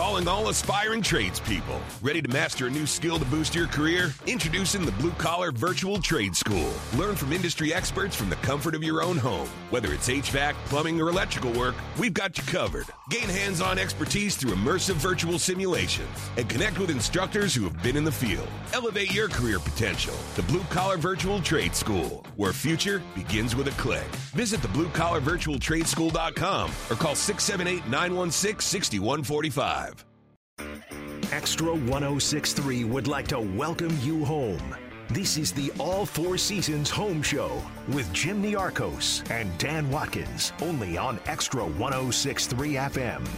Calling all aspiring tradespeople. Ready to master a new skill to boost your career? Introducing the Blue Collar Virtual Trade School. Learn from industry experts from the comfort of your own home. Whether it's HVAC, plumbing, or electrical work, we've got you covered. Gain hands on expertise through immersive virtual simulations and connect with instructors who have been in the field. Elevate your career potential. The Blue Collar Virtual Trade School, where future begins with a click. Visit the bluecollarvirtualtradeschool.com or call 678 916 6145. Xtra 1063 would like to welcome you home. This is the All Four Seasons Home Show with Jim Niarchos and Dan Watkins, only on Xtra 1063 FM.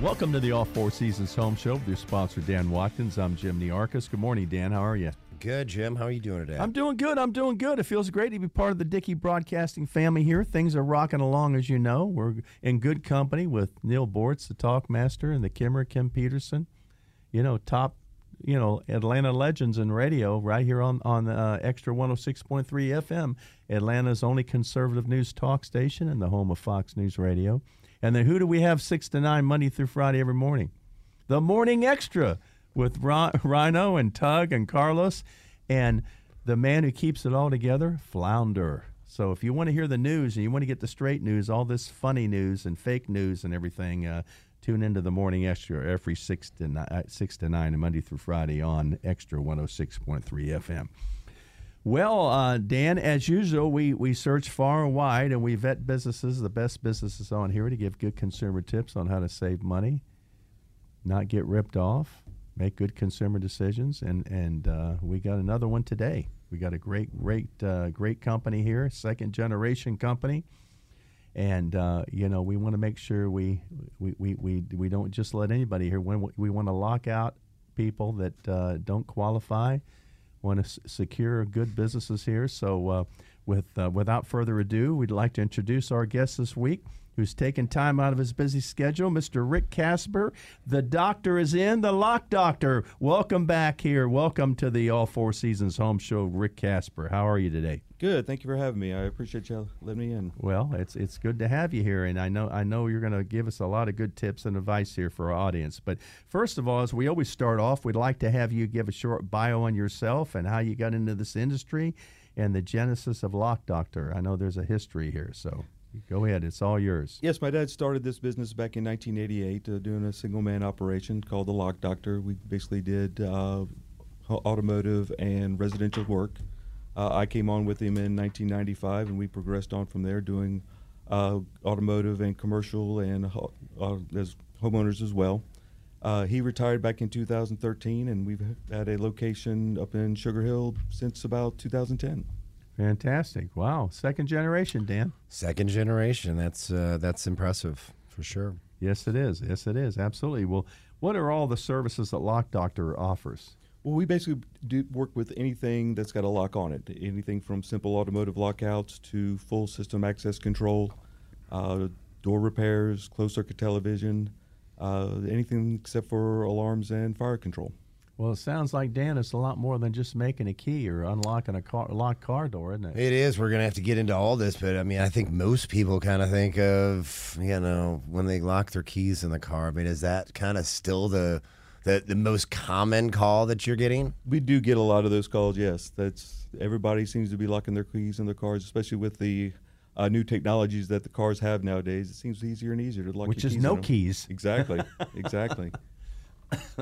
Welcome to the All Four Seasons Home Show with your sponsor, Dan Watkins. I'm Jim Niarchos. Good morning, Dan. How are you? Good, Jim. How are you doing today? I'm doing good. I'm doing good. It feels great to be part of the Dickey Broadcasting family here. Things are rocking along, as you know. We're in good company with Neil Boortz, the talk master, and the Kimmer, Kim Peterson. You know, top, you know, Atlanta legends in radio right here on, on uh, Xtra 106.3 FM, Atlanta's only conservative news talk station and the home of Fox News Radio. And then who do we have 6 to 9 Monday through Friday every morning? The Morning Extra with Rhino and Tug and Carlos and the man who keeps it all together, Flounder. So if you want to hear the news and you want to get the straight news, all this funny news and fake news and everything, uh, tune into the morning extra every six to nine, uh, six to nine, Monday through Friday on Xtra 106.3 FM. Well, uh, Dan, as usual, we, we search far and wide and we vet businesses, the best businesses on here, to give good consumer tips on how to save money, not get ripped off, make good consumer decisions, and and uh, we got another one today. We got a great, great, uh, great company here, second generation company, and uh, you know we want to make sure we we, we, we we don't just let anybody here. When we want to lock out people that uh, don't qualify, want to s- secure good businesses here. So, uh, with uh, without further ado, we'd like to introduce our guest this week who's taken time out of his busy schedule, Mr. Rick Casper. The doctor is in, the lock doctor. Welcome back here. Welcome to the All Four Seasons Home Show, Rick Casper. How are you today? Good. Thank you for having me. I appreciate you letting me in. Well, it's it's good to have you here, and I know I know you're going to give us a lot of good tips and advice here for our audience. But first of all, as we always start off, we'd like to have you give a short bio on yourself and how you got into this industry and the genesis of Lock Doctor. I know there's a history here, so Go ahead, it's all yours. Yes, my dad started this business back in 1988, uh, doing a single man operation called the Lock Doctor. We basically did uh, automotive and residential work. Uh, I came on with him in 1995, and we progressed on from there, doing uh, automotive and commercial and uh, as homeowners as well. Uh, he retired back in 2013, and we've had a location up in Sugar Hill since about 2010. Fantastic! Wow, second generation, Dan. Second generation. That's uh, that's impressive for sure. Yes, it is. Yes, it is. Absolutely. Well, what are all the services that Lock Doctor offers? Well, we basically do work with anything that's got a lock on it. Anything from simple automotive lockouts to full system access control, uh, door repairs, closed circuit television, uh, anything except for alarms and fire control. Well, it sounds like Dan, it's a lot more than just making a key or unlocking a car, locked car door, isn't it? It is. We're going to have to get into all this, but I mean, I think most people kind of think of you know when they lock their keys in the car. I mean, is that kind of still the the, the most common call that you're getting? We do get a lot of those calls. Yes, that's everybody seems to be locking their keys in their cars, especially with the uh, new technologies that the cars have nowadays. It seems easier and easier to lock. Which is keys no keys. Exactly. Exactly.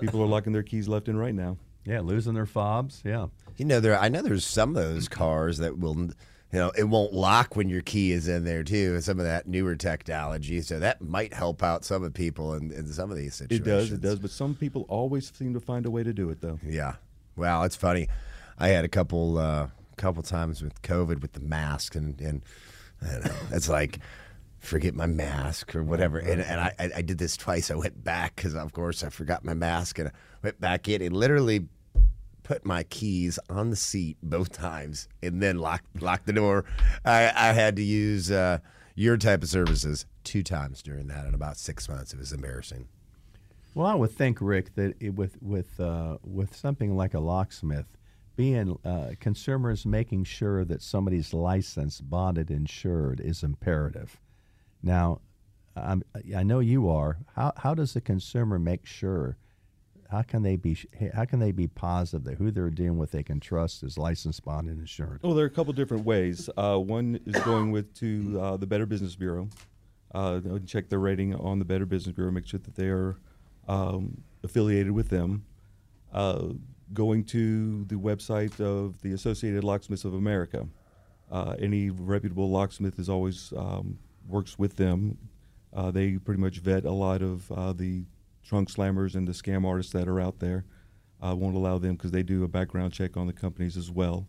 People are locking their keys left and right now. Yeah, losing their fobs. Yeah. You know, there. I know there's some of those cars that will, you know, it won't lock when your key is in there too. Some of that newer technology, so that might help out some of people in, in some of these situations. It does. It does. But some people always seem to find a way to do it, though. Yeah. Wow, it's funny. I had a couple uh, couple times with COVID with the mask, and and I don't know, it's like forget my mask or whatever. And, and I, I did this twice. I went back because, of course, I forgot my mask and I went back in and literally put my keys on the seat both times and then locked locked the door. I, I had to use uh, your type of services two times during that in about six months. It was embarrassing. Well, I would think, Rick, that it, with with uh, with something like a locksmith, being uh, consumers making sure that somebody's licensed, bonded, insured is imperative. Now, I'm, I know you are. How how does the consumer make sure? How can they be how can they be positive that who they're dealing with they can trust is licensed, bond, and insured? Well, there are a couple different ways. Uh, one is going with to uh, the Better Business Bureau. Uh, check their rating on the Better Business Bureau. Make sure that they are um, affiliated with them. Uh, going to the website of the Associated Locksmiths of America. Uh, any reputable locksmith is always um, works with them. Uh, they pretty much vet a lot of uh, the trunk slammers and the scam artists that are out there. Uh, won't allow them because they do a background check on the companies as well.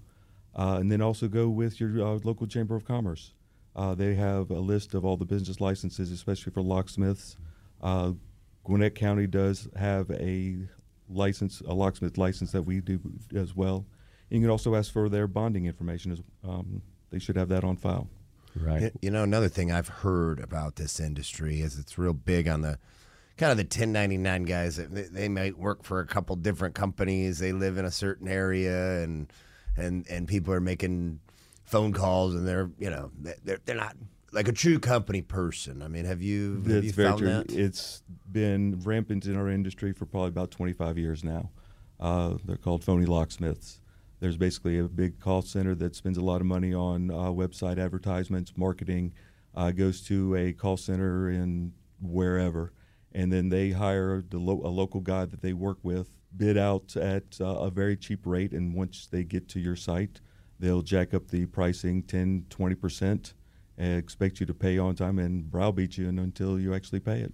Uh, and then also go with your uh, local chamber of commerce. they have a list of all the business licenses, especially for locksmiths. Gwinnett County does have a license, a locksmith license that we do as well. And you can also ask for their bonding information. As, um, they should have that on file. Right. You know, another thing I've heard about this industry is it's real big on the kind of the 1099 guys. They, they might work for a couple different companies. They live in a certain area, and and and people are making phone calls, and they're you know they're they're not like a true company person. I mean, have you have That's you very found true. that? It's been rampant in our industry for probably about 25 years now. Uh, they're called phony locksmiths. There's basically a big call center that spends a lot of money on uh, website advertisements, marketing, uh, goes to a call center in wherever, and then they hire the lo- a local guy that they work with, bid out at uh, a very cheap rate, and once they get to your site, they'll jack up the pricing 10, 20 percent and expect you to pay on time and browbeat you until you actually pay it.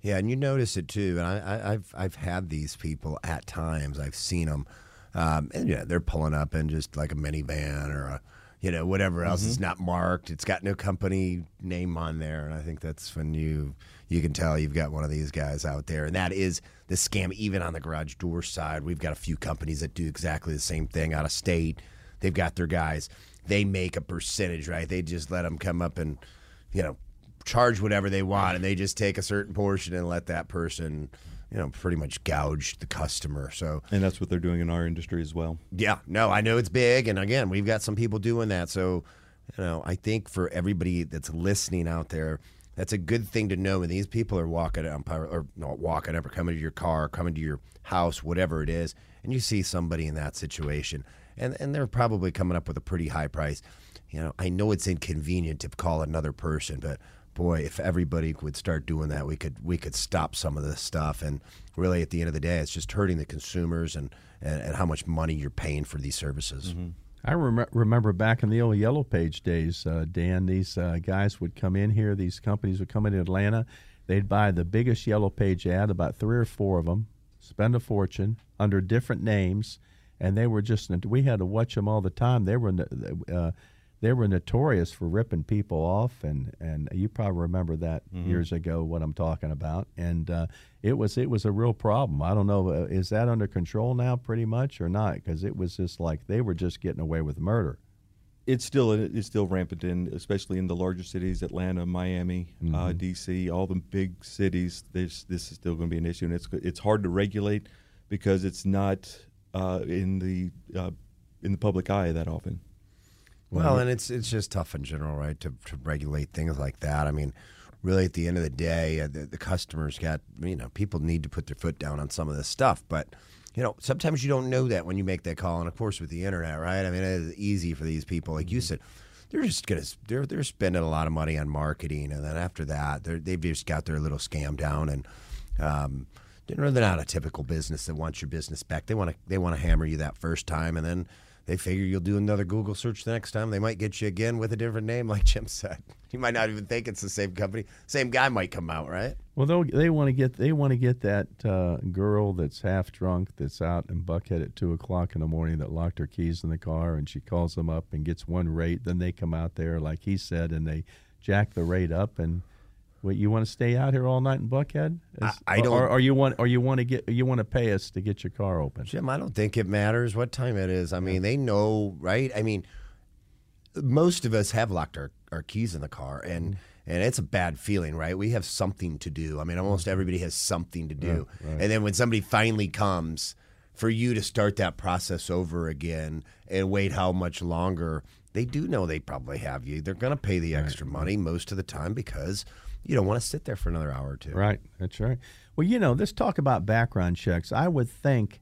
Yeah, and you notice it too. And I, have I've had these people at times. I've seen them, um, and yeah, they're pulling up in just like a minivan or a, you know, whatever else. It's not marked. It's got no company name on there. And I think that's when you you can tell you've got one of these guys out there. And that is the scam. Even on the garage door side, we've got a few companies that do exactly the same thing out of state. They've got their guys. They make a percentage, right? They just let them come up and, you know, charge whatever they want, and they just take a certain portion and let that person, you know, pretty much gouged the customer. So, And that's what they're doing in our industry as well. yeah, no, I know it's big, and again, we've got some people doing that. So, you know, I think for everybody that's listening out there, that's a good thing to know. When these people are walking up, or not walking up, or coming to your car, coming to your house, whatever it is, and you see somebody in that situation, and and they're probably coming up with a pretty high price. You know, I know it's inconvenient to call another person, but boy, if everybody would start doing that, we could we could stop some of this stuff. And really, at the end of the day, it's just hurting the consumers and and, and how much money you're paying for these services. I rem- remember back in the old Yellow Page days, uh, Dan, these uh, guys would come in here, these companies would come in Atlanta. They'd buy the biggest Yellow Page ad, about three or four of them, spend a fortune under different names, and they were just, we had to watch them all the time. They were, uh, they were notorious for ripping people off, and, and you probably remember that years ago. What I'm talking about, and uh, it was it was a real problem. I don't know, uh, is that under control now, pretty much, or not? Because it was just like they were just getting away with murder. It's still it's still rampant in, especially in the larger cities, Atlanta, Miami, uh, D.C., all the big cities. This this is still going to be an issue, and it's it's hard to regulate because it's not uh, in the uh, in the public eye that often. Well, and it's it's just tough in general, right? To, to regulate things like that. I mean, really, at the end of the day, uh, the, the customers got you know people need to put their foot down on some of this stuff, but you know sometimes you don't know that when you make that call, and of course with the internet, right? I mean, it is easy for these people, like you said. They're just gonna they're they're spending a lot of money on marketing, and then after that, they're, they've just got their little scam down, and um, they're they're not a typical business that wants your business back. They want to they want to hammer you that first time, and then they figure you'll do another Google search the next time. They might get you again with a different name, like Jim said. You might not even think it's the same company. Same guy might come out, right? Well, they'll- want to get they want to get that uh, girl that's half drunk that's out in Buckhead at two o'clock in the morning that locked her keys in the car, and she calls them up and gets one rate. Then they come out there, like he said, and they jack the rate up. And what you want to stay out here all night in Buckhead? Is- I- I don't- Or, or you want or you want to get you want to pay us to get your car open? Jim, I don't think it matters what time it is. I mean, they know, right? I mean, most of us have locked our, our keys in the car, and mm. and it's a bad feeling, right? We have something to do. I mean, almost mm. everybody has something to do, and then when somebody finally comes, for you to start that process over again and wait how much longer, they do know they probably have you. They're going to pay the extra money most of the time because you don't want to sit there for another hour or two. Right. That's right. Well, you know, let's talk about background checks. I would think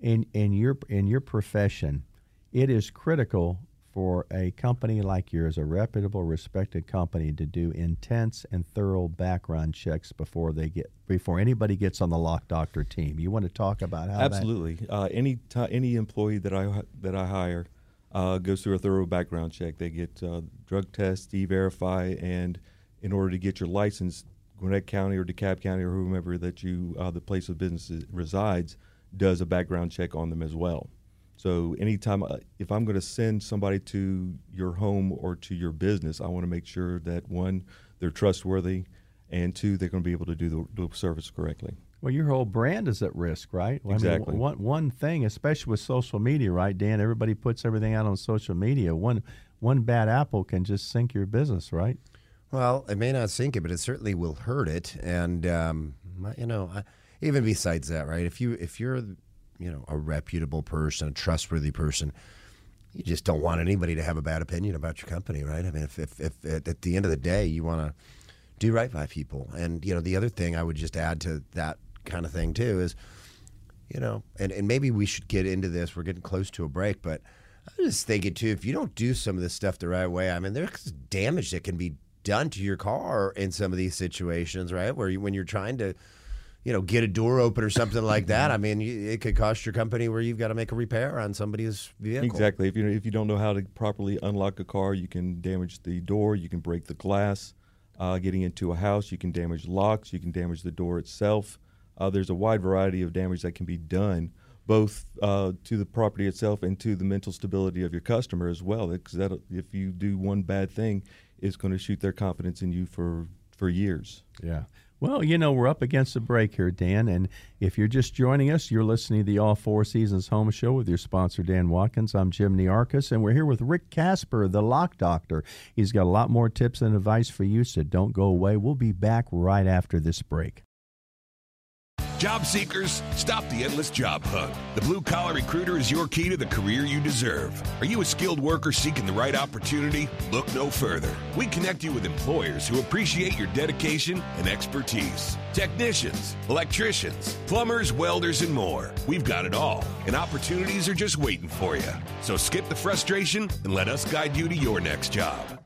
in in your in your profession, it is critical for a company like yours, a reputable, respected company, to do intense and thorough background checks before they get before anybody gets on the Lock Doctor team. You want to talk about how? Absolutely. Uh, any ti any employee that I that I hire uh, goes through a thorough background check. They get uh, drug tests, e-verify, and in order to get your license, Gwinnett County or DeKalb County or whomever that you uh, the place of business resides does a background check on them as well. So anytime uh, if I'm going to send somebody to your home or to your business, I want to make sure that one they're trustworthy, and two they're going to be able to do the, the service correctly. Well, your whole brand is at risk, right? Well, exactly. I mean, one one thing, especially with social media, right, Dan? Everybody puts everything out on social media. One one bad apple can just sink your business, right? Well, it may not sink it, but it certainly will hurt it. And um, you know, even besides that, right? If you if you're you know a reputable person, a trustworthy person, you just don't want anybody to have a bad opinion about your company, right? I mean, if if, if at the end of the day you want to do right by people, and you know the other thing I would just add to that kind of thing too is, you know, and and maybe we should get into this. We're getting close to a break, but. I was just thinking too, if you don't do some of this stuff the right way, I mean, there's damage that can be done to your car in some of these situations, right? Where you, when you're trying to you know, get a door open or something like that. I mean, it could cost your company where you've got to make a repair on somebody's vehicle. Exactly. If you if you don't know how to properly unlock a car, you can damage the door. You can break the glass. Uh, getting into a house, you can damage locks. You can damage the door itself. Uh, there's a wide variety of damage that can be done, both uh, to the property itself and to the mental stability of your customer as well. Because if you do one bad thing, it's going to shoot their confidence in you for for years. Yeah. Well, you know, we're up against a break here, Dan. And if you're just joining us, you're listening to the All Four Seasons Home Show with your sponsor, Dan Watkins. I'm Jim Nearchus, and we're here with Rick Casper, the lock doctor. He's got a lot more tips and advice for you, so don't go away. We'll be back right after this break. Job seekers, stop the endless job hunt. The Blue Collar Recruiter is your key to the career you deserve. Are you a skilled worker seeking the right opportunity? Look no further. We connect you with employers who appreciate your dedication and expertise. Technicians, electricians, plumbers, welders, and more. We've got it all, and opportunities are just waiting for you. So skip the frustration and let us guide you to your next job.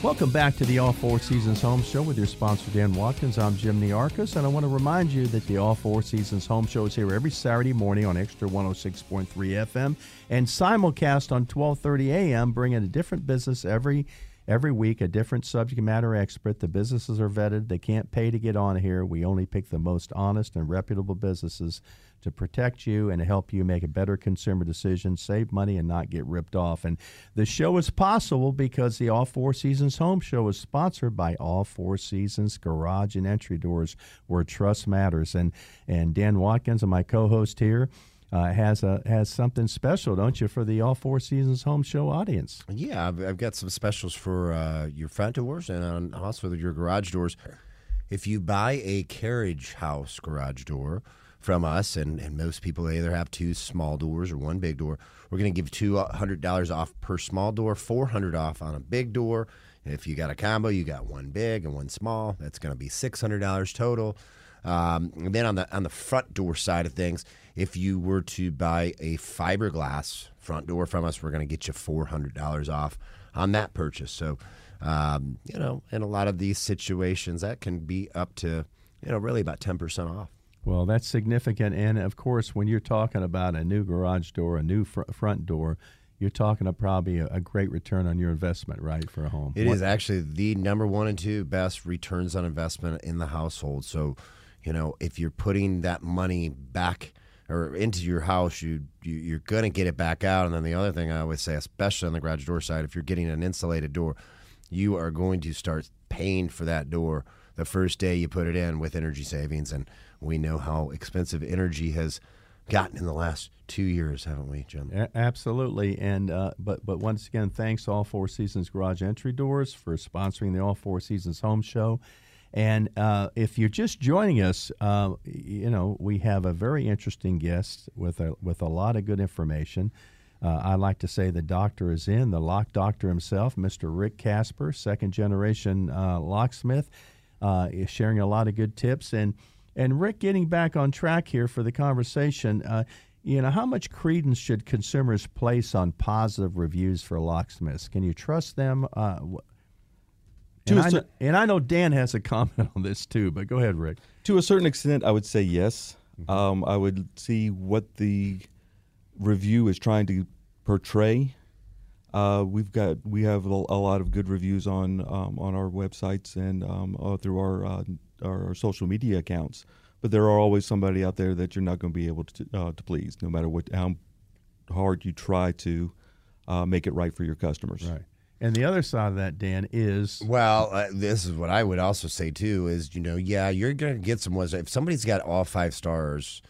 Welcome back to the All Four Seasons Home Show with your sponsor, Dan Watkins. I'm Jim Nearchus, and I want to remind you that the All Four Seasons Home Show is here every Saturday morning on Xtra 106.3 FM and simulcast on 12:30 a.m., bringing a different business every every week, a different subject matter expert. The businesses are vetted; they can't pay to get on here. We only pick the most honest and reputable businesses to protect you and to help you make a better consumer decision, save money, and not get ripped off. And the show is possible because the All Four Seasons Home Show is sponsored by All Four Seasons Garage and Entry Doors, where trust matters. And and Dan Watkins, and my co-host here. Uh, has a has something special, don't you, for the All Four Seasons Home Show audience? Yeah, I've, I've got some specials for uh, your front doors and also your garage doors. If you buy a carriage house garage door, from us, and, and most people either have two small doors or one big door. We're going to give $200 off per small door, 400 off on a big door, If you got a combo, you got one big and one small. That's going to be six hundred dollars total. Um, and then on the on the front door side of things, if you were to buy a fiberglass front door from us, we're going to get you four hundred dollars off on that purchase. So, um, you know, in a lot of these situations, that can be up to you know really about ten percent off. Well, that's significant. And of course, when you're talking about a new garage door, a new fr- front door, you're talking about probably a, a, great return on your investment, right, for a home. It what? is actually the number one and two best returns on investment in the household. So, you know, if you're putting that money back or into your house, you, you are going to get it back out. And then the other thing I always say, especially on the garage door side, if you're getting an insulated door, you are going to start paying for that door the first day you put it in with energy savings. And we know how expensive energy has gotten in the last two years, haven't we, Jim? A- absolutely. And uh, but but once again, thanks All Four Seasons Garage Entry Doors for sponsoring the All Four Seasons Home Show. And uh, if you're just joining us, uh, you know we have a very interesting guest with a with a lot of good information. Uh, I like to say the doctor is in, the lock doctor himself, Mr. Rick Casper, second generation uh, locksmith uh, sharing a lot of good tips. And and Rick, getting back on track here for the conversation, uh, you know, how much credence should consumers place on positive reviews for locksmiths? Can you trust them? Uh, and, I, and I know Dan has a comment on this too, but go ahead, Rick. To a certain extent, I would say yes. Mm-hmm. Um, I would see what the review is trying to portray uh, we've got we have a, a, lot of good reviews on um, on our websites and um, uh, through our, uh, our social media accounts. But there are always somebody out there that you're not going to be able to uh, to please, no matter what how hard you try to uh, make it right for your customers. Right. And the other side of that, Dan, is well. Uh, this is what I would also say too. Is you know, yeah, you're going to get some ones. If somebody's got all five stars,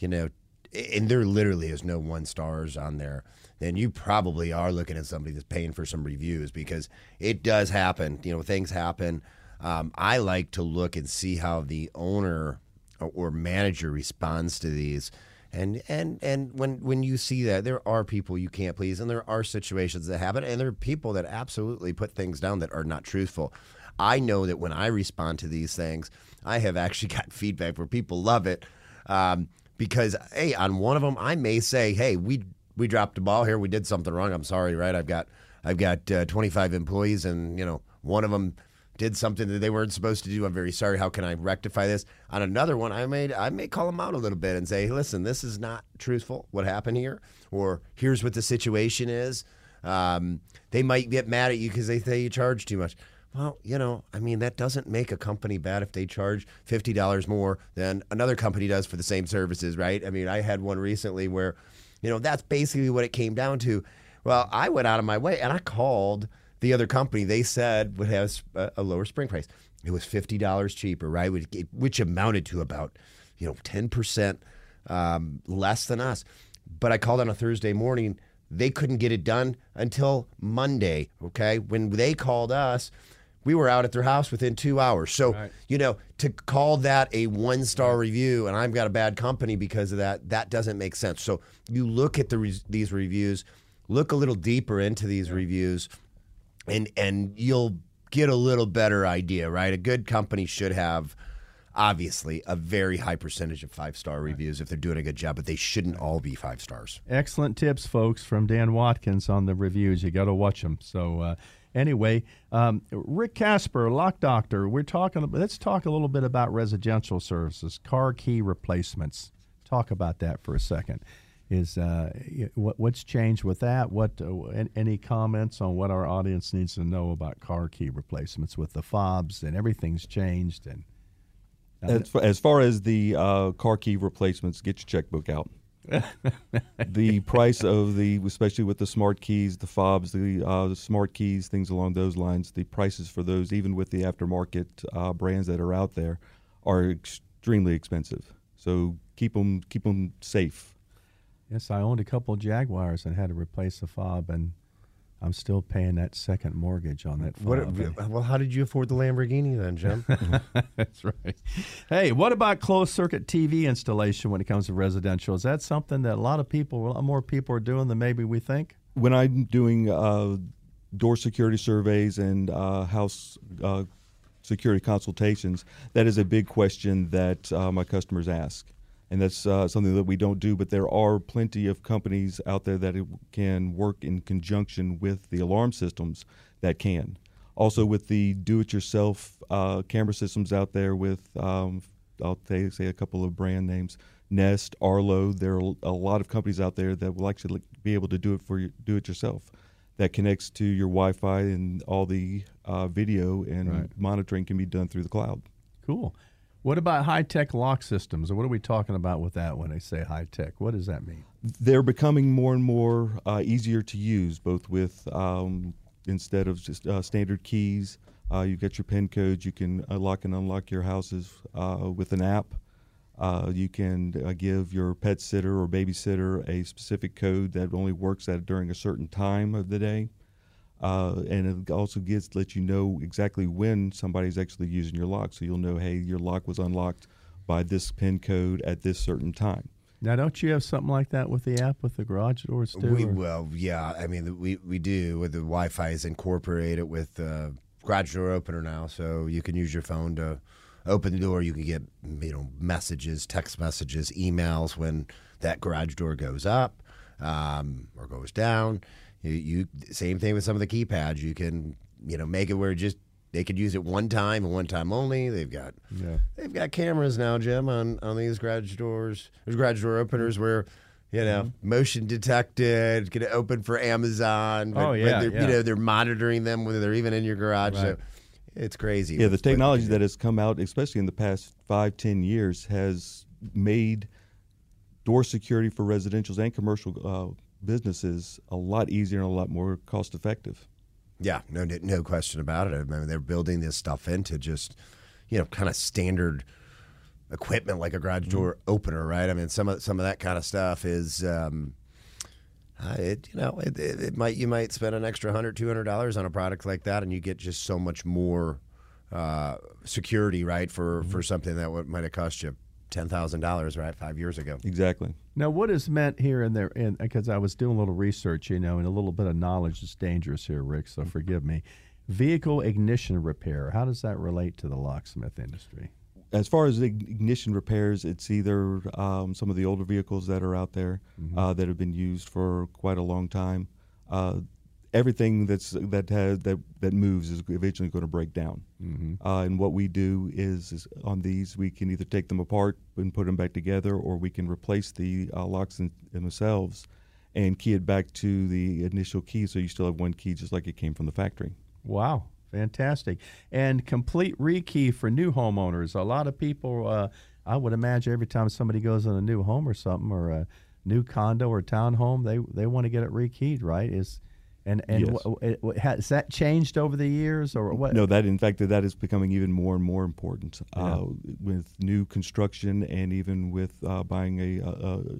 you know, and there literally is no one stars on there then you probably are looking at somebody that's paying for some reviews because it does happen. You know, things happen. Um, I like to look and see how the owner or manager responds to these. And and and when when you see that, there are people you can't please, and there are situations that happen, and there are people that absolutely put things down that are not truthful. I know that when I respond to these things, I have actually got feedback where people love it. Um, because hey, on one of them, I may say, "Hey, we we dropped a ball here. We did something wrong. I'm sorry, right? I've got I've got uh, 25 employees, and you know one of them did something that they weren't supposed to do. I'm very sorry. How can I rectify this? On another one, I may I may call them out a little bit and say, listen, this is not truthful. What happened here? Or here's what the situation is. Um, they might get mad at you because they say you charge too much. Well, you know, I mean, that doesn't make a company bad if they charge $50 more than another company does for the same services, right? I mean, I had one recently where you know, that's basically what it came down to. Well, I went out of my way and I called the other company. They said would have a lower spring price. It was fifty dollars cheaper, right? Which amounted to about you know ten percent um, less than us. But I called on a Thursday morning. They couldn't get it done until Monday. Okay, when they called us, we were out at their house within two hours. So, right. you know, to call that a one star right. review and I've got a bad company because of that, that doesn't make sense. So, you look at the re- these reviews, look a little deeper into these yeah. reviews, and and you'll get a little better idea, right? A good company should have obviously a very high percentage of five star reviews if they're doing a good job, but they shouldn't all be five stars. Excellent tips, folks, from Dan Watkins on the reviews. You got to watch them. So, uh, Anyway, um, Rick Casper, Lock Doctor, we're talking. Let's talk a little bit about residential services, car key replacements. Talk about that for a second. Is uh, what, what's changed with that? What uh, any comments on what our audience needs to know about car key replacements with the fobs and everything's changed and. Uh, as, far, as far as the uh, car key replacements, get your checkbook out the price of the, especially with the smart keys, the fobs, the, uh, the, smart keys, things along those lines, the prices for those, even with the aftermarket uh, brands that are out there, are extremely expensive. So keep them keep them safe. Yes, I owned a couple of Jaguars and had to replace the fob, and I'm still paying that second mortgage on that. What, well, how did you afford the Lamborghini then, Jim? That's right. Hey, what about closed circuit TV installation when it comes to residential? Is that something that a lot of people, a lot more people are doing than maybe we think? When I'm doing uh, door security surveys and uh, house uh, security consultations, that is a big question that uh, my customers ask. And that's uh, something that we don't do, but there are plenty of companies out there that can work in conjunction with the alarm systems that can. Also, with the do-it-yourself uh, camera systems out there, with um, I'll say a couple of brand names, Nest, Arlo. There are a lot of companies out there that will actually be able to do it for you, do it yourself. That connects to your Wi-Fi and all the uh, video and Right. monitoring can be done through the cloud. Cool. What about high tech lock systems? What are we talking about with that when they say high tech? What does that mean? they're becoming more and more uh, easier to use, both with um, instead of just uh, standard keys. Uh, you get your PIN codes. You can unlock and unlock your houses uh, with an app. Uh, you can uh, give your pet sitter or babysitter a specific code that only works at during a certain time of the day. Uh, and it also gets let you know exactly when somebody's actually using your lock, so you'll know, hey, your lock was unlocked by this PIN code at this certain time. Now, don't you have something like that with the app with the garage doors too? We or- well, yeah. I mean, we we do with the Wi-Fi is incorporated with uh, garage door opener now, so you can use your phone to open the door. You can get you know messages, text messages, emails when that garage door goes up um, or goes down. You, you same thing with some of the keypads. You can you know make it where just they could use it one time and one time only. They've got Yeah. they've got cameras now, Jim, on on these garage doors. There's garage door openers where. You know, Mm-hmm. motion detected, get it open for Amazon. Oh, when- when yeah, yeah. You know, they're monitoring them when they're even in your garage. So it's crazy. Yeah, the what's- what you technology that has come out, especially in the past five, ten years, has made door security for residential and commercial uh, businesses a lot easier and a lot more cost effective. Yeah, no, no question about it. I mean, they're building this stuff into just, you know, kind of standard equipment like a garage Mm-hmm. door opener, right? I mean, some of some of that kind of stuff is, um, uh, it you know, it, it, it might you might spend an extra hundred, two hundred dollars on a product like that, and you get just so much more uh, security, right? For Mm-hmm. for something that might have cost you ten thousand dollars, right, five years ago. Exactly. Now, what is meant here and there? And because I was doing a little research, you know, and a little bit of knowledge is dangerous here, Rick. So forgive me. Vehicle ignition repair. How does that relate to the locksmith industry? As far as ignition repairs, it's either um, some of the older vehicles that are out there uh, that have been used for quite a long time. Uh, everything that's that has that that moves is eventually going to break down. Uh, and what we do is, is on these we can either take them apart and put them back together, or we can replace the uh, locks in themselves and key it back to the initial key, so you still have one key just like it came from the factory. Wow, fantastic! And complete rekey for new homeowners. A lot of people, uh, I would imagine, every time somebody goes in a new home or something, or a new condo or townhome, they they want to get it rekeyed, right? Is and and Yes. has that changed over the years, or what? No, that in fact that is becoming even more and more important uh, with new construction and even with uh, buying a,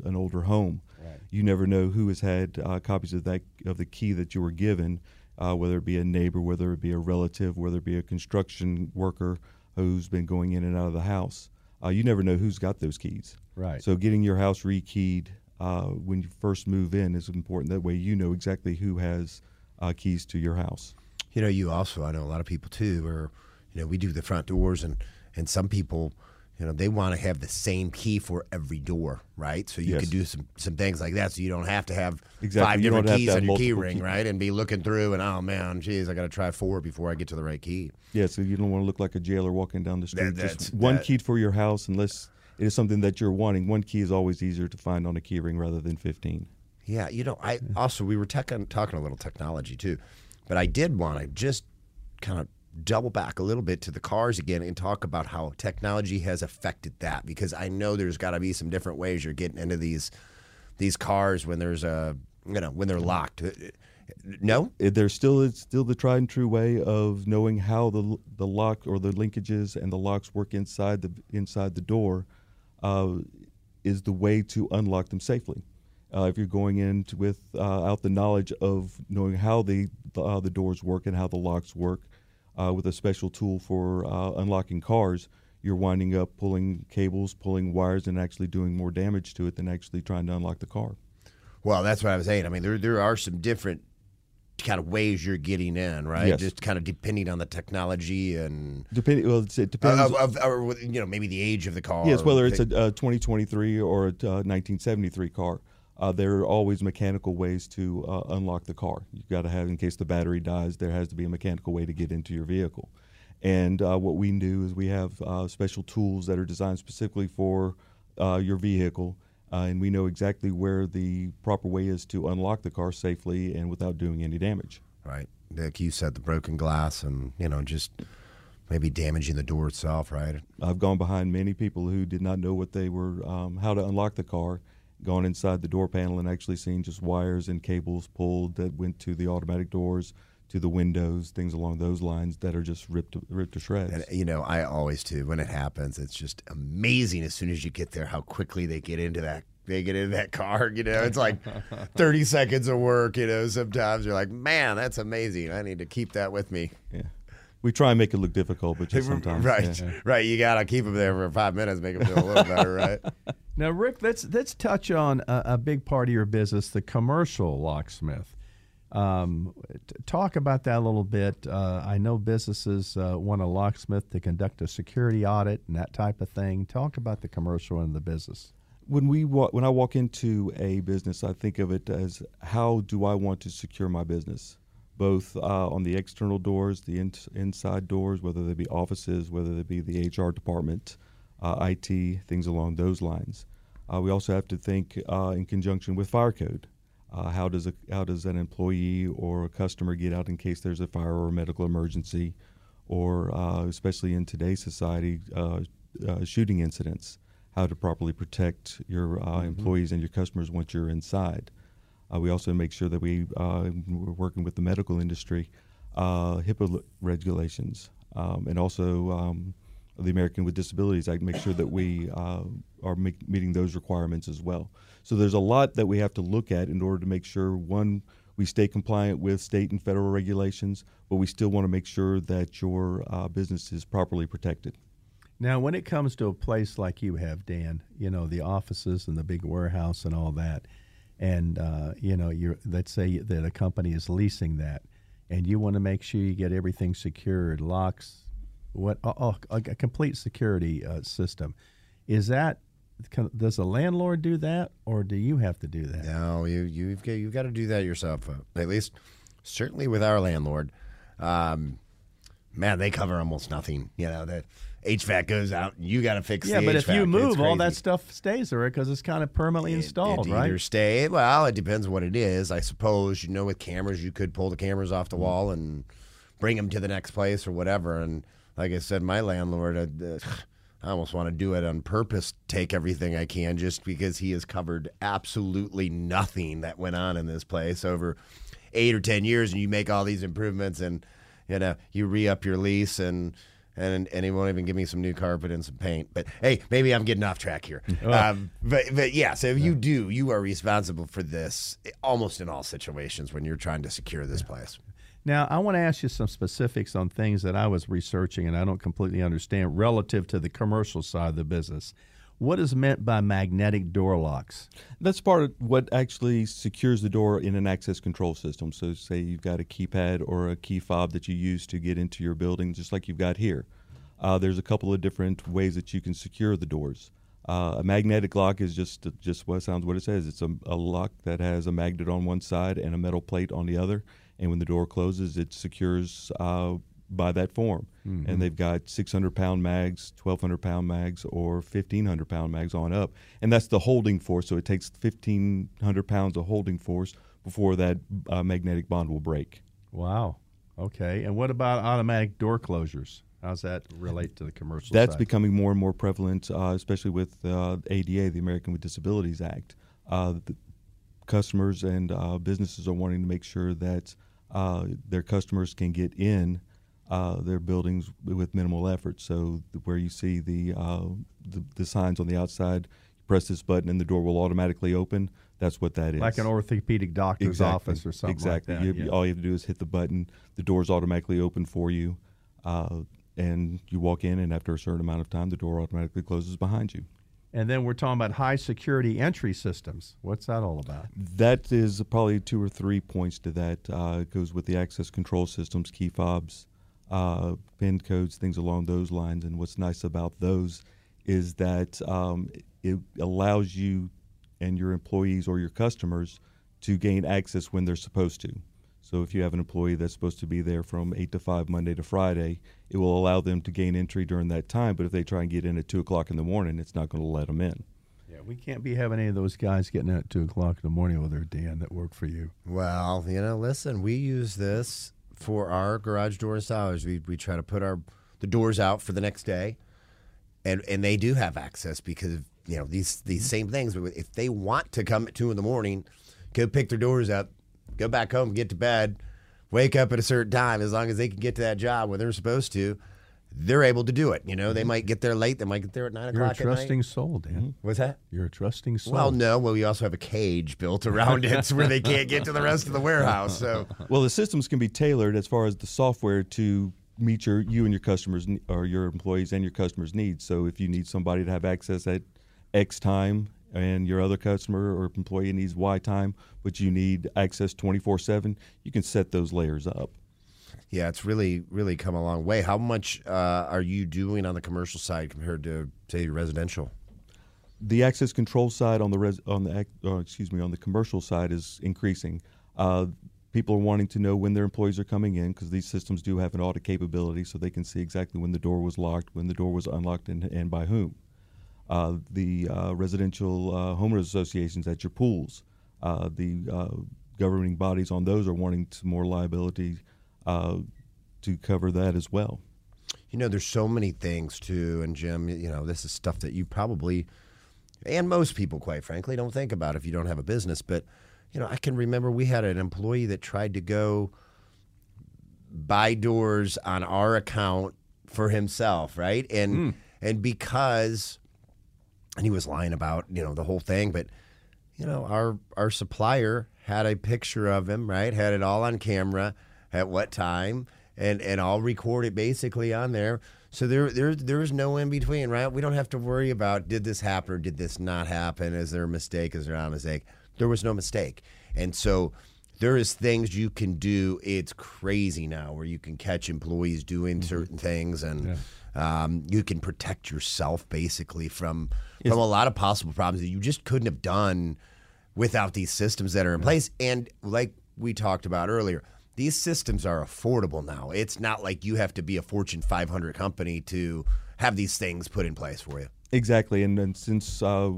an older home. You never know who has had uh, copies of that of the key that you were given, uh, whether it be a neighbor, whether it be a relative, whether it be a construction worker who's been going in and out of the house. Uh, you never know who's got those keys. Right. So getting your house rekeyed uh, when you first move in is important. That way you know exactly who has uh, keys to your house. You know, you also I know a lot of people too, where you know we do the front doors, and and some people, you know, they want to have the same key for every door, right? So you Yes. could do some some things like that, so you don't have to have Exactly. five You different keys on your key ring, right? And be looking through, and oh man, geez, I got to try four before I get to the right key. Yeah, so you don't want to look like a jailer walking down the street. that's- Just one that- key for your house, unless it is something that you're wanting. One key is always easier to find on a key ring rather than 15. Yeah, you know, I also we were tech, talking a little technology too, but I did want to just kind of double back a little bit to the cars again and talk about how technology has affected that because I know there's got to be some different ways you're getting into these these cars when there's a you know when they're locked. Uh, No, There's still it's still the tried and true way of knowing how the the lock or the linkages and the locks work inside the inside the door uh, is the way to unlock them safely. Uh, if you're going in to, with uh, out the knowledge of knowing how the the, doors work and how the locks work, uh, with a special tool for uh, unlocking cars, you're winding up pulling cables, pulling wires, and actually doing more damage to it than actually trying to unlock the car. Well, that's what I was saying. I mean, there there are some different kind of ways you're getting in, right? Yes. Just kind of depending on the technology and Depending, well, it depends. of, of, or you know maybe the age of the car. Yes, whether it's a, a 2023 or a uh, 1973 car, uh, there are always mechanical ways to uh, unlock the car. You've got to have, in case the battery dies, there has to be a mechanical way to get into your vehicle. And uh, what we do is we have uh, special tools that are designed specifically for uh, your vehicle, uh, and we know exactly where the proper way is to unlock the car safely and without doing any damage. right, like you said, the broken glass and you know just maybe damaging the door itself, right? I've gone behind many people who did not know what they were, um, how to unlock the car, gone inside the door panel and actually seen just wires and cables pulled that went to the automatic doors, to the windows, things along those lines that are just ripped to, ripped to shreds. And you know, I always do when it happens. It's just amazing as soon as you get there how quickly they get into that. They get into that car. You know, it's like thirty seconds of work. You know, sometimes you're like, man, that's amazing. I need to keep that with me. yeah. We try and make it look difficult, but just sometimes. right, yeah. right. You gotta keep them there for five minutes, make them feel a little better, right? Now, Rick, let's let's touch on a, a big part of your business, the commercial locksmith. Um, t- talk about that a little bit. Uh, I know businesses uh, want a locksmith to conduct a security audit and that type of thing. Talk about the commercial and the business. when we wa- when I walk into a business, I think of it as how do I want to secure my business, both uh, on the external doors, the in- inside doors, whether they be offices, whether they be the HR department, uh, IT, things along those lines. Uh, we also have to think uh, in conjunction with fire code. Uh, how does a how does an employee or a customer get out in case there's a fire or a medical emergency, or uh, especially in today's society, uh, uh, shooting incidents? How to properly protect your uh, employees and your customers once you're inside. Uh, we also make sure that we uh, we're working with the medical industry, uh, HIPAA regulations, um, and also um, the American with Disabilities Act. Make sure that we uh, are make, meeting those requirements as well. So there's a lot that we have to look at in order to make sure one we stay compliant with state and federal regulations, but we still want to make sure that your uh, business is properly protected. Now, when it comes to a place like you have, Dan, you know the offices and the big warehouse and all that, and uh, you know, you're let's say that a company is leasing that, and you want to make sure you get everything secured, locks, what, oh, a, a complete security uh, system. Is that can- does the landlord do that, or do you have to do that? No, you you've got, you've got to do that yourself. uh, At least, certainly with our landlord, um, man, they cover almost nothing. You know, the HVAC goes out, and you got to fix. Yeah, but if you move, all that stuff stays there because it's kind of permanently installed, it, it right? Either stay. Well, it depends what it is. I suppose you know with cameras, you could pull the cameras off the Mm-hmm. wall and bring them to the next place or whatever. And like I said, my landlord, uh, I almost want to do it on purpose, take everything I can, just because he has covered absolutely nothing that went on in this place over eight or ten years, and you make all these improvements, and you know you re up your lease and. And, and he won't even give me some new carpet and some paint. But hey, maybe I'm getting off track here. Um, but but yeah, so if you do, you are responsible for this almost in all situations when you're trying to secure this place. Now, I want to ask you some specifics on things that I was researching and I don't completely understand relative to the commercial side of the business. What is meant by magnetic door locks? That's part of what actually secures the door in an access control system. So, say you've got a keypad or a key fob that you use to get into your building, just like you've got here. Uh, there's a couple of different ways that you can secure the doors. Uh, a magnetic lock is just just what sounds what it says. It's a, a lock that has a magnet on one side and a metal plate on the other, and when the door closes, it secures uh, by that form. And they've got 600 pound mags, 1200 pound mags, or 1500 pound mags on up, and that's the holding force. So it takes 1500 pounds of holding force before that uh, magnetic bond will break. Wow. Okay. And what about automatic door closures? How's that relate to the commercial That's side? becoming more and more prevalent, uh, especially with uh, ADA, the American with Disabilities Act. Uh, the customers and uh, businesses are wanting to make sure that uh, their customers can get in uh, their buildings with minimal effort. So where you see the, uh, the the signs on the outside, you press this button and the door will automatically open. That's what that is. like an orthopedic doctor's exactly. office or something exactly. like. You, yeah. All you have to do is hit the button. The doors automatically open for you, uh, and you walk in. And after a certain amount of time, the door automatically closes behind you. And then we're talking about high security entry systems. What's that all about? That is probably two or three points to that. Uh, it goes with the access control systems, key fobs, uh, PIN codes, things along those lines. And what's nice about those is that um, it allows you and your employees or your customers to gain access when they're supposed to. So if you have an employee that's supposed to be there from 8 to 5 Monday to Friday, it will allow them to gain entry during that time. But if they try and get in at 2 o'clock in the morning, it's not going to let them in. Yeah, we can't be having any of those guys getting in at 2 o'clock in the morning with their Dan that work for you. Well, you know, listen, we use this for our garage door installers. We, we try to put our the doors out for the next day, and and they do have access because of, you know these these same things. But if they want to come at two in the morning, go pick their doors up, go back home, get to bed, wake up at a certain time, as long as they can get to that job when they're supposed to, they're able to do it. You know, they mm-hmm. might get there late, they might get there at 9 You're a o'clock at trusting night. soul, Dan. Mm-hmm. What's that? You're a trusting soul. Well, no. Well, we also have a cage built around it so where they can't get to the rest of the warehouse. So, Well, the systems can be tailored as far as the software to meet your you and your customers or your employees and your customers' needs. So if you need somebody to have access at X time and your other customer or employee needs Y time, but you need access 24/7, you can set those layers up. yeah, it's really, really come a long way. How much uh, are you doing on the commercial side compared to, say, residential? the access control side on the res, on the uh, excuse me on the commercial side is increasing. Uh, people are wanting to know when their employees are coming in because these systems do have an audit capability, so they can see exactly when the door was locked, when the door was unlocked, and, and by whom. Uh, the uh, residential uh, homeowners associations at your pools, uh, the uh, governing bodies on those are wanting some more liability uh, to cover that as well. You know, there's so many things too, and Jim, you know, this is stuff that you probably, and most people, quite frankly, don't think about if you don't have a business. But, you know, I can remember we had an employee that tried to go buy doors on our account for himself, right? And and because, and he was lying about you know the whole thing, but you know our our supplier had a picture of him, right? Had it all on camera at what time, and and I'll record it basically on there. So there there there's no in between, right? We don't have to worry about did this happen or did this not happen? Is there a mistake? Is there not a mistake? There was no mistake, and so there is things you can do. It's crazy now where you can catch employees doing mm-hmm. certain things, and um, you can protect yourself basically from from a lot of possible problems that you just couldn't have done without these systems that are in place. And like we talked about earlier, these systems are affordable now. It's not like you have to be a Fortune 500 company to have these things put in place for you. Exactly, and then since uh,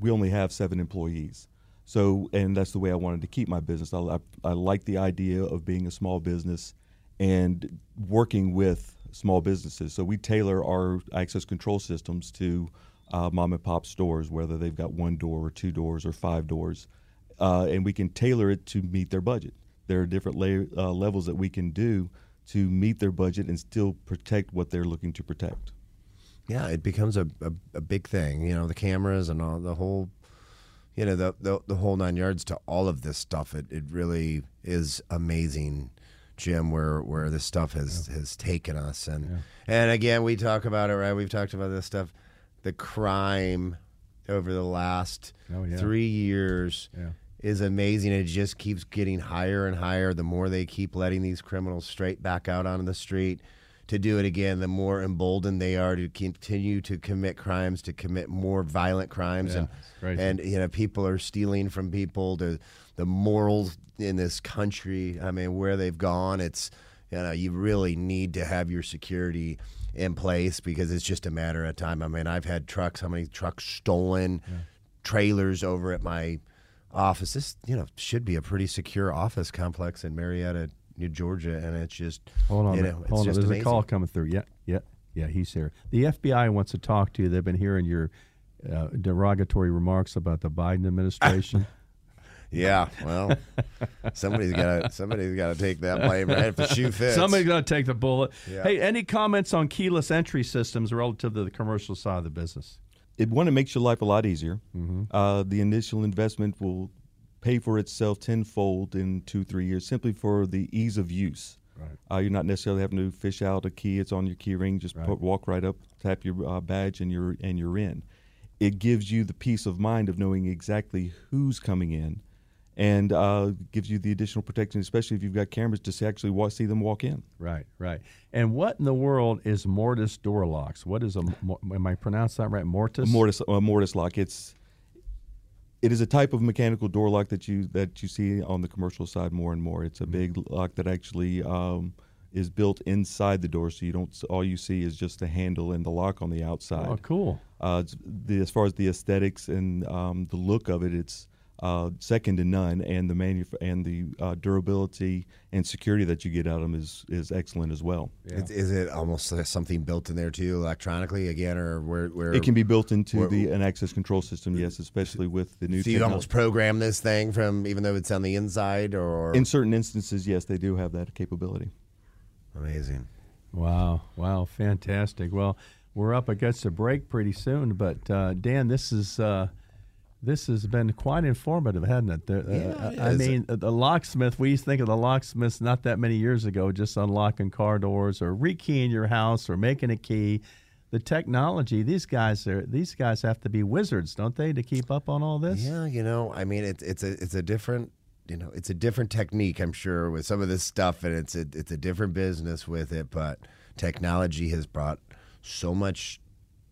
we only have seven employees, so and that's the way I wanted to keep my business. I, I, I like the idea of being a small business and working with small businesses. So we tailor our access control systems to uh, mom and pop stores, whether they've got one door or two doors or five doors, uh, and we can tailor it to meet their budget. There are different la- uh, levels that we can do to meet their budget and still protect what they're looking to protect. Yeah, it becomes a, a, a big thing. You know, the cameras and all the whole, you know, the, the the whole nine yards to all of this stuff. It it really is amazing, Jim, where where this stuff has has taken us. And and again, we talk about it, right? We've talked about this stuff, the crime over the last Oh, yeah. three years. Yeah. Is amazing. It just keeps getting higher and higher. The more they keep letting these criminals straight back out onto the street, to do it again, the more emboldened they are to continue to commit crimes, to commit more violent crimes, Yeah, and and you know people are stealing from people. To the morals in this country, I mean, where they've gone, it's you know you really need to have your security in place because it's just a matter of time. I mean, I've had trucks, how many trucks stolen, trailers over at my office. This you know should be a pretty secure office complex in Marietta. New Georgia, and it's just Hold on. you know, minute. it's Hold on. There's amazing. a call coming through. Yeah, yeah, yeah. He's here. The FBI wants to talk to you. They've been hearing your uh, derogatory remarks about the Biden administration. Yeah, well, somebody's got to somebody's got to take that blame, right? If the shoe fits. Somebody's going to take the bullet. Yeah. Hey, any comments on keyless entry systems relative to the commercial side of the business? it one it makes your life a lot easier. Uh, the initial investment will pay for itself tenfold in two three years simply for the ease of use. Right. Uh, you're not necessarily having to fish out a key; it's on your key ring. Just put, walk right up, tap your uh, badge, and you're and you're in. it gives you the peace of mind of knowing exactly who's coming in, and uh, gives you the additional protection, especially if you've got cameras to actually walk, see them walk in. Right, right. And what in the world is mortise door locks? What is a? Am I pronounced that right? Mortise. Mortise, a mortise lock. It's it is a type of mechanical door lock that you that you see on the commercial side more and more. It's a big lock that actually um, is built inside the door, so you don't. All you see is just the handle and the lock on the outside. Oh, cool. Uh, the, as far as the aesthetics and um, the look of it, it's uh, second to none, and the manuf- and the uh, durability and security that you get out of them is is excellent as well. Yeah. Is, is, it almost something built in there too, electronically again, or where, where it can be built into where, the an access control system? Yes, especially with the new. So you almost program this thing from even though it's on the inside, or in certain instances, yes, they do have that capability. Amazing. Wow! Wow! Fantastic. Well, we're up against a break pretty soon, but uh, Dan, this is. This has been quite informative, hasn't it? Uh, yeah, uh, I mean, the locksmith. We used to think of the locksmiths not that many years ago, just unlocking car doors or rekeying your house or making a key. The technology, these guys are these guys have to be wizards, don't they, to keep up on all this? Yeah, you know, I mean, it's it's a it's a different you know it's a different technique, I'm sure, with some of this stuff, and it's a it's a different business with it. But technology has brought so much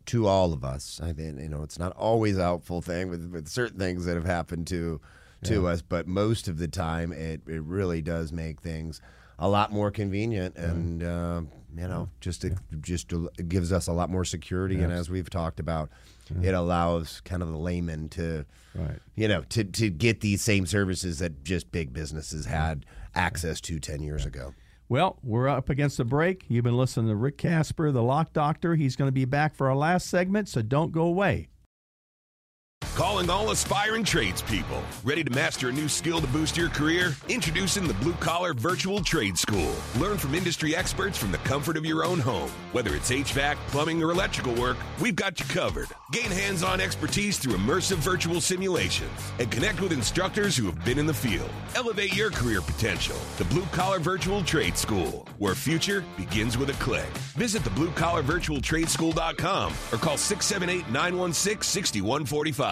to all of us. I think you know it's not always a helpful thing with, with certain things that have happened to to yeah. us, but most of the time it, it really does make things a lot more convenient and uh, you know just it, yeah. just it gives us a lot more security yes. and as we've talked about yeah. it allows kind of the layman to right. you know to, to get these same services that just big businesses had access to 10 years ago well, we're up against the break. You've been listening to Rick Casper, the lock doctor. He's going to be back for our last segment, so don't go away. Calling all aspiring tradespeople. Ready to master a new skill to boost your career? Introducing the Blue Collar Virtual Trade School. Learn from industry experts from the comfort of your own home. Whether it's HVAC, plumbing, or electrical work, we've got you covered. Gain hands on expertise through immersive virtual simulations and connect with instructors who have been in the field. Elevate your career potential. The Blue Collar Virtual Trade School, where future begins with a click. Visit the bluecollarvirtualtradeschool.com or call 678 916 6145.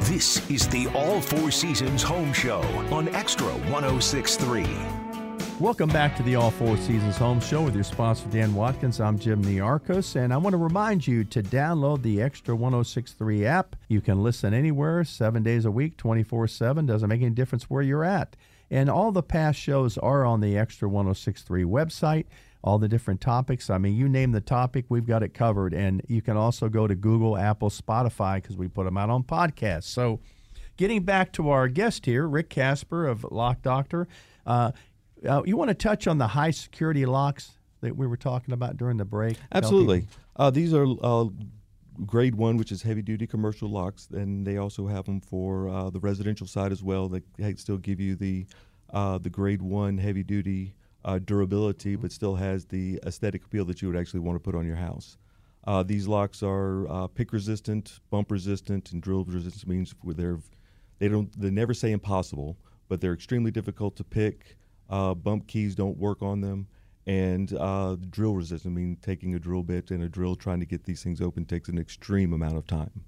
This is the All Four Seasons Home Show on Xtra 1063. Welcome back to the All Four Seasons Home Show with your sponsor, Dan Watkins. I'm Jim Niarchos, and I want to remind you to download the Xtra 1063 app. You can listen anywhere, seven days a week, 24 7. Doesn't make any difference where you're at. And all the past shows are on the Xtra 1063 website all the different topics. I mean, you name the topic, we've got it covered. And you can also go to Google, Apple, Spotify because we put them out on podcasts. So, getting back to our guest here, Rick Casper of Lock Doctor, uh, uh, you want to touch on the high security locks that we were talking about during the break? Absolutely. Uh, these are uh, grade one, which is heavy duty commercial locks, and they also have them for uh, the residential side as well. They still give you the uh, the grade one heavy duty uh, durability, but still has the aesthetic appeal that you would actually want to put on your house. Uh, these locks are uh, pick resistant, bump resistant, and drill resistant. Means they're they don't they never say impossible, but they're extremely difficult to pick. Uh, bump keys don't work on them, and uh, drill resistant. I mean, taking a drill bit and a drill trying to get these things open takes an extreme amount of time.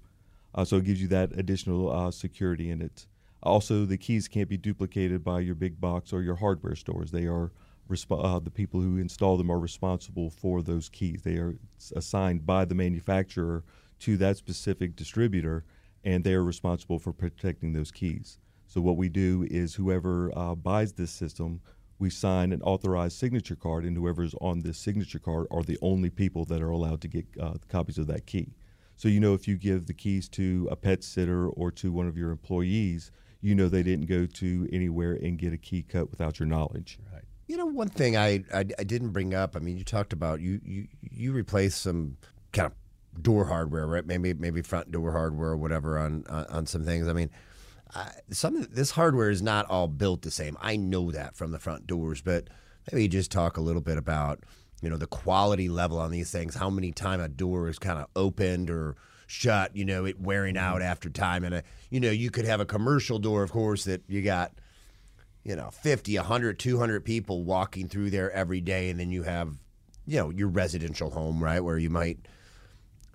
Uh, so it gives you that additional security in it. Also, the keys can't be duplicated by your big box or your hardware stores. They are resp- uh, the people who install them are responsible for those keys. They are assigned by the manufacturer to that specific distributor, and they are responsible for protecting those keys. So what we do is whoever uh, buys this system, we sign an authorized signature card, and whoever's on this signature card are the only people that are allowed to get uh, copies of that key. So you know if you give the keys to a pet sitter or to one of your employees, you know they didn't go to anywhere and get a key cut without your knowledge. Right. You know, one thing I, I, I didn't bring up. I mean, you talked about you you you replaced some kind of door hardware, right? Maybe maybe front door hardware or whatever on on, on some things. I mean, uh, some this hardware is not all built the same. I know that from the front doors, but maybe you just talk a little bit about you know the quality level on these things. How many time a door is kind of opened or shut? You know, it wearing out after time, and a, you know you could have a commercial door, of course, that you got you know 50 100 200 people walking through there every day and then you have you know your residential home right where you might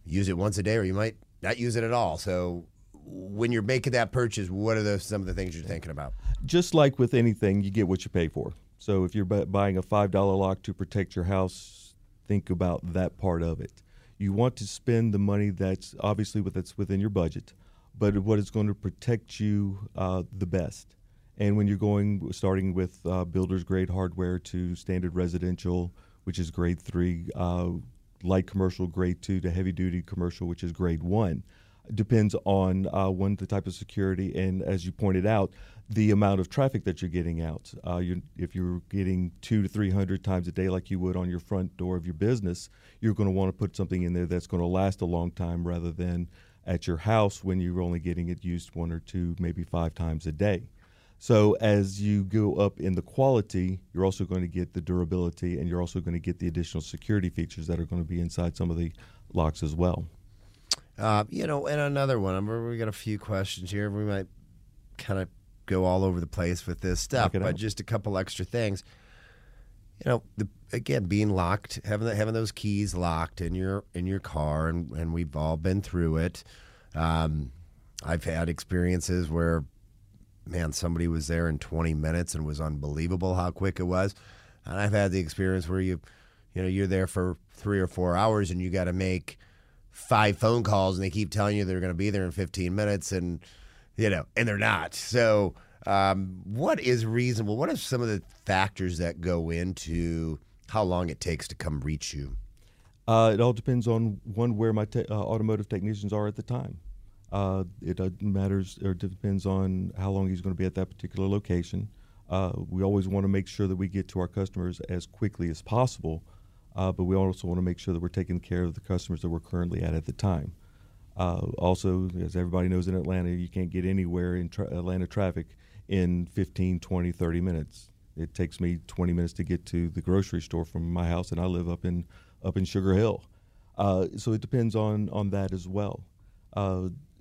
use it once a day or you might not use it at all so when you're making that purchase what are those some of the things you're thinking about Just like with anything, you get what you pay for. So if you're buying a five dollar lock to protect your house, think about that part of it. You want to spend the money that's obviously that's within your budget, but what is going to protect you uh, the best. And when you're going, starting with uh, builder's grade hardware to standard residential, which is grade three, uh, light commercial grade two to heavy duty commercial, which is grade one, depends on uh, one the type of security and as you pointed out the amount of traffic that you're getting out. Uh, you if you're getting two to three hundred times a day like you would on your front door of your business you're going to want to put something in there that's going to last a long time rather than at your house when you're only getting it used one or two maybe five times a day so as you go up in the quality, you're also going to get the durability, and you're also going to get the additional security features that are going to be inside some of the locks as well. uh, you know and another one I'm, we got a few questions here we might kind of go all over the place with this stuff but out. just a couple extra things you know, the, again, being locked, having the, having those keys locked in your in your car, and, and we've all been through it. Um, I've had experiences where, man, somebody was there in 20 minutes and was unbelievable how quick it was, and I've had the experience where you, you know, you're there for three or four hours and you got to make five phone calls, and they keep telling you they're going to be there in 15 minutes, and you know, and they're not. So, um, what is reasonable? What are some of the factors that go into how long it takes to come reach you? Uh, it all depends on one where my te- uh, automotive technicians are at the time. Uh, it uh, matters or depends on how long he's going to be at that particular location. Uh, we always want to make sure that we get to our customers as quickly as possible, uh, but we also want to make sure that we're taking care of the customers that we're currently at at the time. Uh, also, as everybody knows in Atlanta, you can't get anywhere in tra- Atlanta traffic in 15, 20, 30 minutes. It takes me 20 minutes to get to the grocery store from my house, and I live up in up in Sugar Hill. Uh, so it depends on on that as well.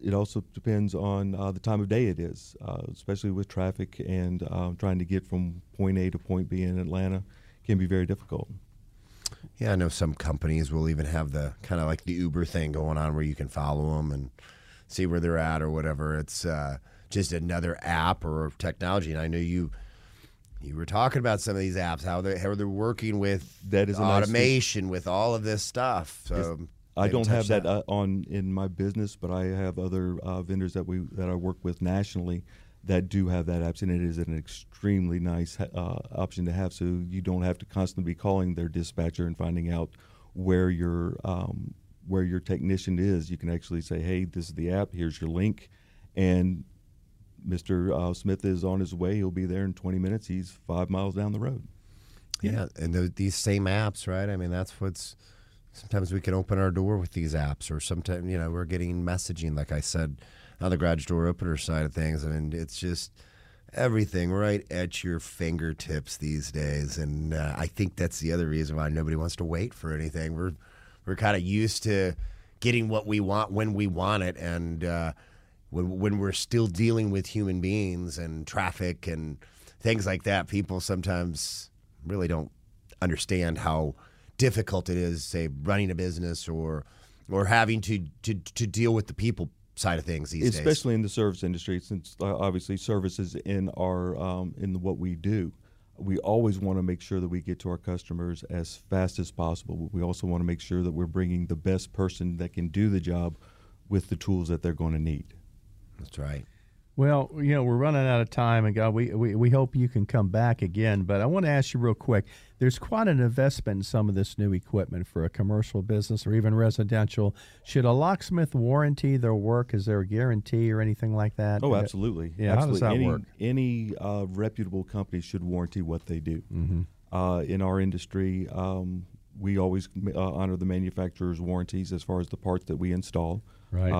It also depends on uh, the time of day it is, uh, especially with traffic and uh, trying to get from point A to point B in Atlanta can be very difficult. Yeah, I know some companies will even have the kind of like the Uber thing going on where you can follow them and see where they're at or whatever. It's uh, just another app or technology. And I know you you were talking about some of these apps, how they how they're working with That is a nice automation, with all of this stuff. So I don't have that, Uh, on in my business, but I have other uh, vendors that we that I work with nationally that do have that and it is an extremely nice uh, option to have. So you don't have to constantly be calling their dispatcher and finding out where your um, where your technician is. You can actually say, "Hey, this is the app. Here's your link," and Mr. Uh, Smith is on his way. He'll be there in 20 minutes. He's five miles down the road. Yeah, and th these same apps, right? I mean, that's what's. Sometimes we can open our door with these apps, or sometimes you know we're getting messaging, like I said, on the garage door opener side of things. I mean, it's just everything right at your fingertips these days, and uh, I think that's the other reason why nobody wants to wait for anything. We're we're kind of used to getting what we want when we want it, and uh, when when we're still dealing with human beings and traffic and things like that, people sometimes really don't understand how difficult it is, say, running a business or or having to to, to deal with the people side of things these days. especially in the service industry, since uh, obviously services in our um, in what we do. we always want to make sure that we get to our customers as fast as possible. We also want to make sure that we're bringing the best person that can do the job with the tools that they're going to need. That's right. Well, you know, we're running out of time, and God, we, we, we hope you can come back again. But I want to ask you real quick there's quite an investment in some of this new equipment for a commercial business or even residential. Should a locksmith warranty their work? Is there a guarantee or anything like that? Oh, absolutely. Yeah, absolutely. how does that any, work? Any uh, reputable company should warranty what they do. Mm-hmm. Uh, in our industry, um, we always uh, honor the manufacturer's warranties as far as the parts that we install. Right.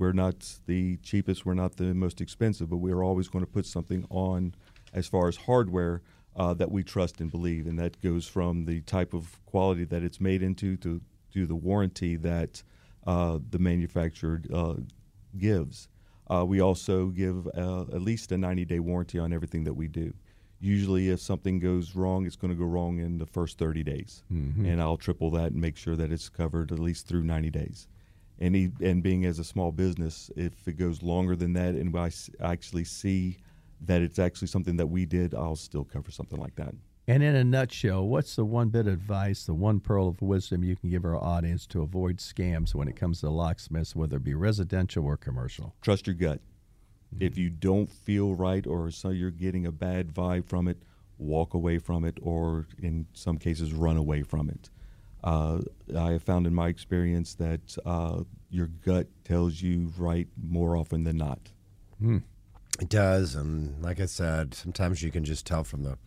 We're not the cheapest, we're not the most expensive, but we're always going to put something on as far as hardware uh, that we trust and believe. And that goes from the type of quality that it's made into to, to the warranty that uh, the manufacturer uh, gives. Uh, we also give uh, at least a 90 day warranty on everything that we do. Usually, if something goes wrong, it's going to go wrong in the first 30 days. And I'll triple that and make sure that it's covered at least through 90 days. And, he, and being as a small business, if it goes longer than that and I s- actually see that it's actually something that we did, I'll still cover something like that. And in a nutshell, what's the one bit of advice, the one pearl of wisdom you can give our audience to avoid scams when it comes to locksmiths, whether it be residential or commercial? trust your gut. Mm-hmm. If you don't feel right or so you're getting a bad vibe from it, walk away from it, or in some cases, run away from it. Uh, I have found in my experience that uh, your gut tells you right more often than not. It does, and like I said, sometimes you can just tell from the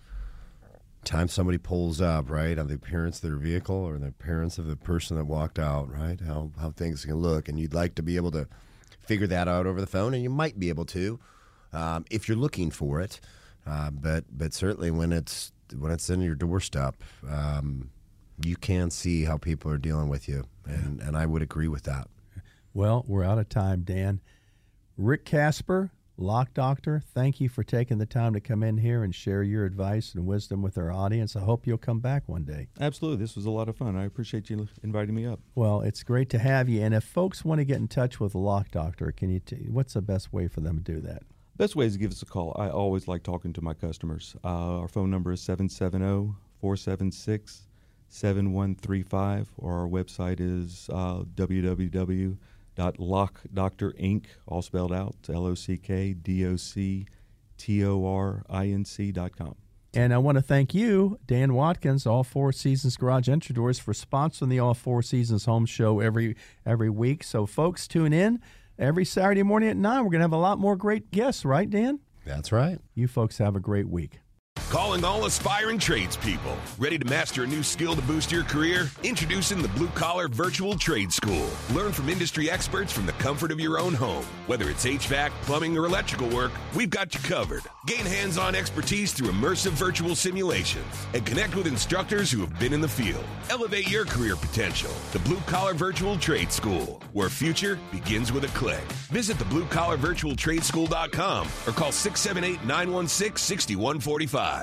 time somebody pulls up, right, on the appearance of their vehicle or the appearance of the person that walked out, right, how how things can look, and you'd like to be able to figure that out over the phone, and you might be able to um, if you're looking for it, uh, but but certainly when it's when it's in your doorstep, um, you can see how people are dealing with you, and and I would agree with that. Well, we're out of time, Dan. Rick Casper, Lock Doctor, thank you for taking the time to come in here and share your advice and wisdom with our audience. I hope you'll come back one day. Absolutely, this was a lot of fun. I appreciate you inviting me up. Well, it's great to have you. And if folks want to get in touch with Lock Doctor, can you? T- what's the best way for them to do that? Best way is to give us a call. I always like talking to my customers. Uh, our phone number is 770 476 7135, or our website is uh, www.lockdoctorinc, all spelled out, L O C K D O C T O R I N C dot com. And I want to thank you, Dan Watkins, All Four Seasons Garage Entry Doors, for sponsoring the All Four Seasons Home Show every every week. So, folks, tune in every Saturday morning at nine. We're going to have a lot more great guests, right, Dan? That's right. You folks have a great week. Calling all aspiring tradespeople. Ready to master a new skill to boost your career? Introducing the Blue Collar Virtual Trade School. Learn from industry experts from the comfort of your own home. Whether it's HVAC, plumbing, or electrical work, we've got you covered. Gain hands on expertise through immersive virtual simulations and connect with instructors who have been in the field. Elevate your career potential. The Blue Collar Virtual Trade School, where future begins with a click. Visit the bluecollarvirtualtradeschool.com or call 678 916 6145.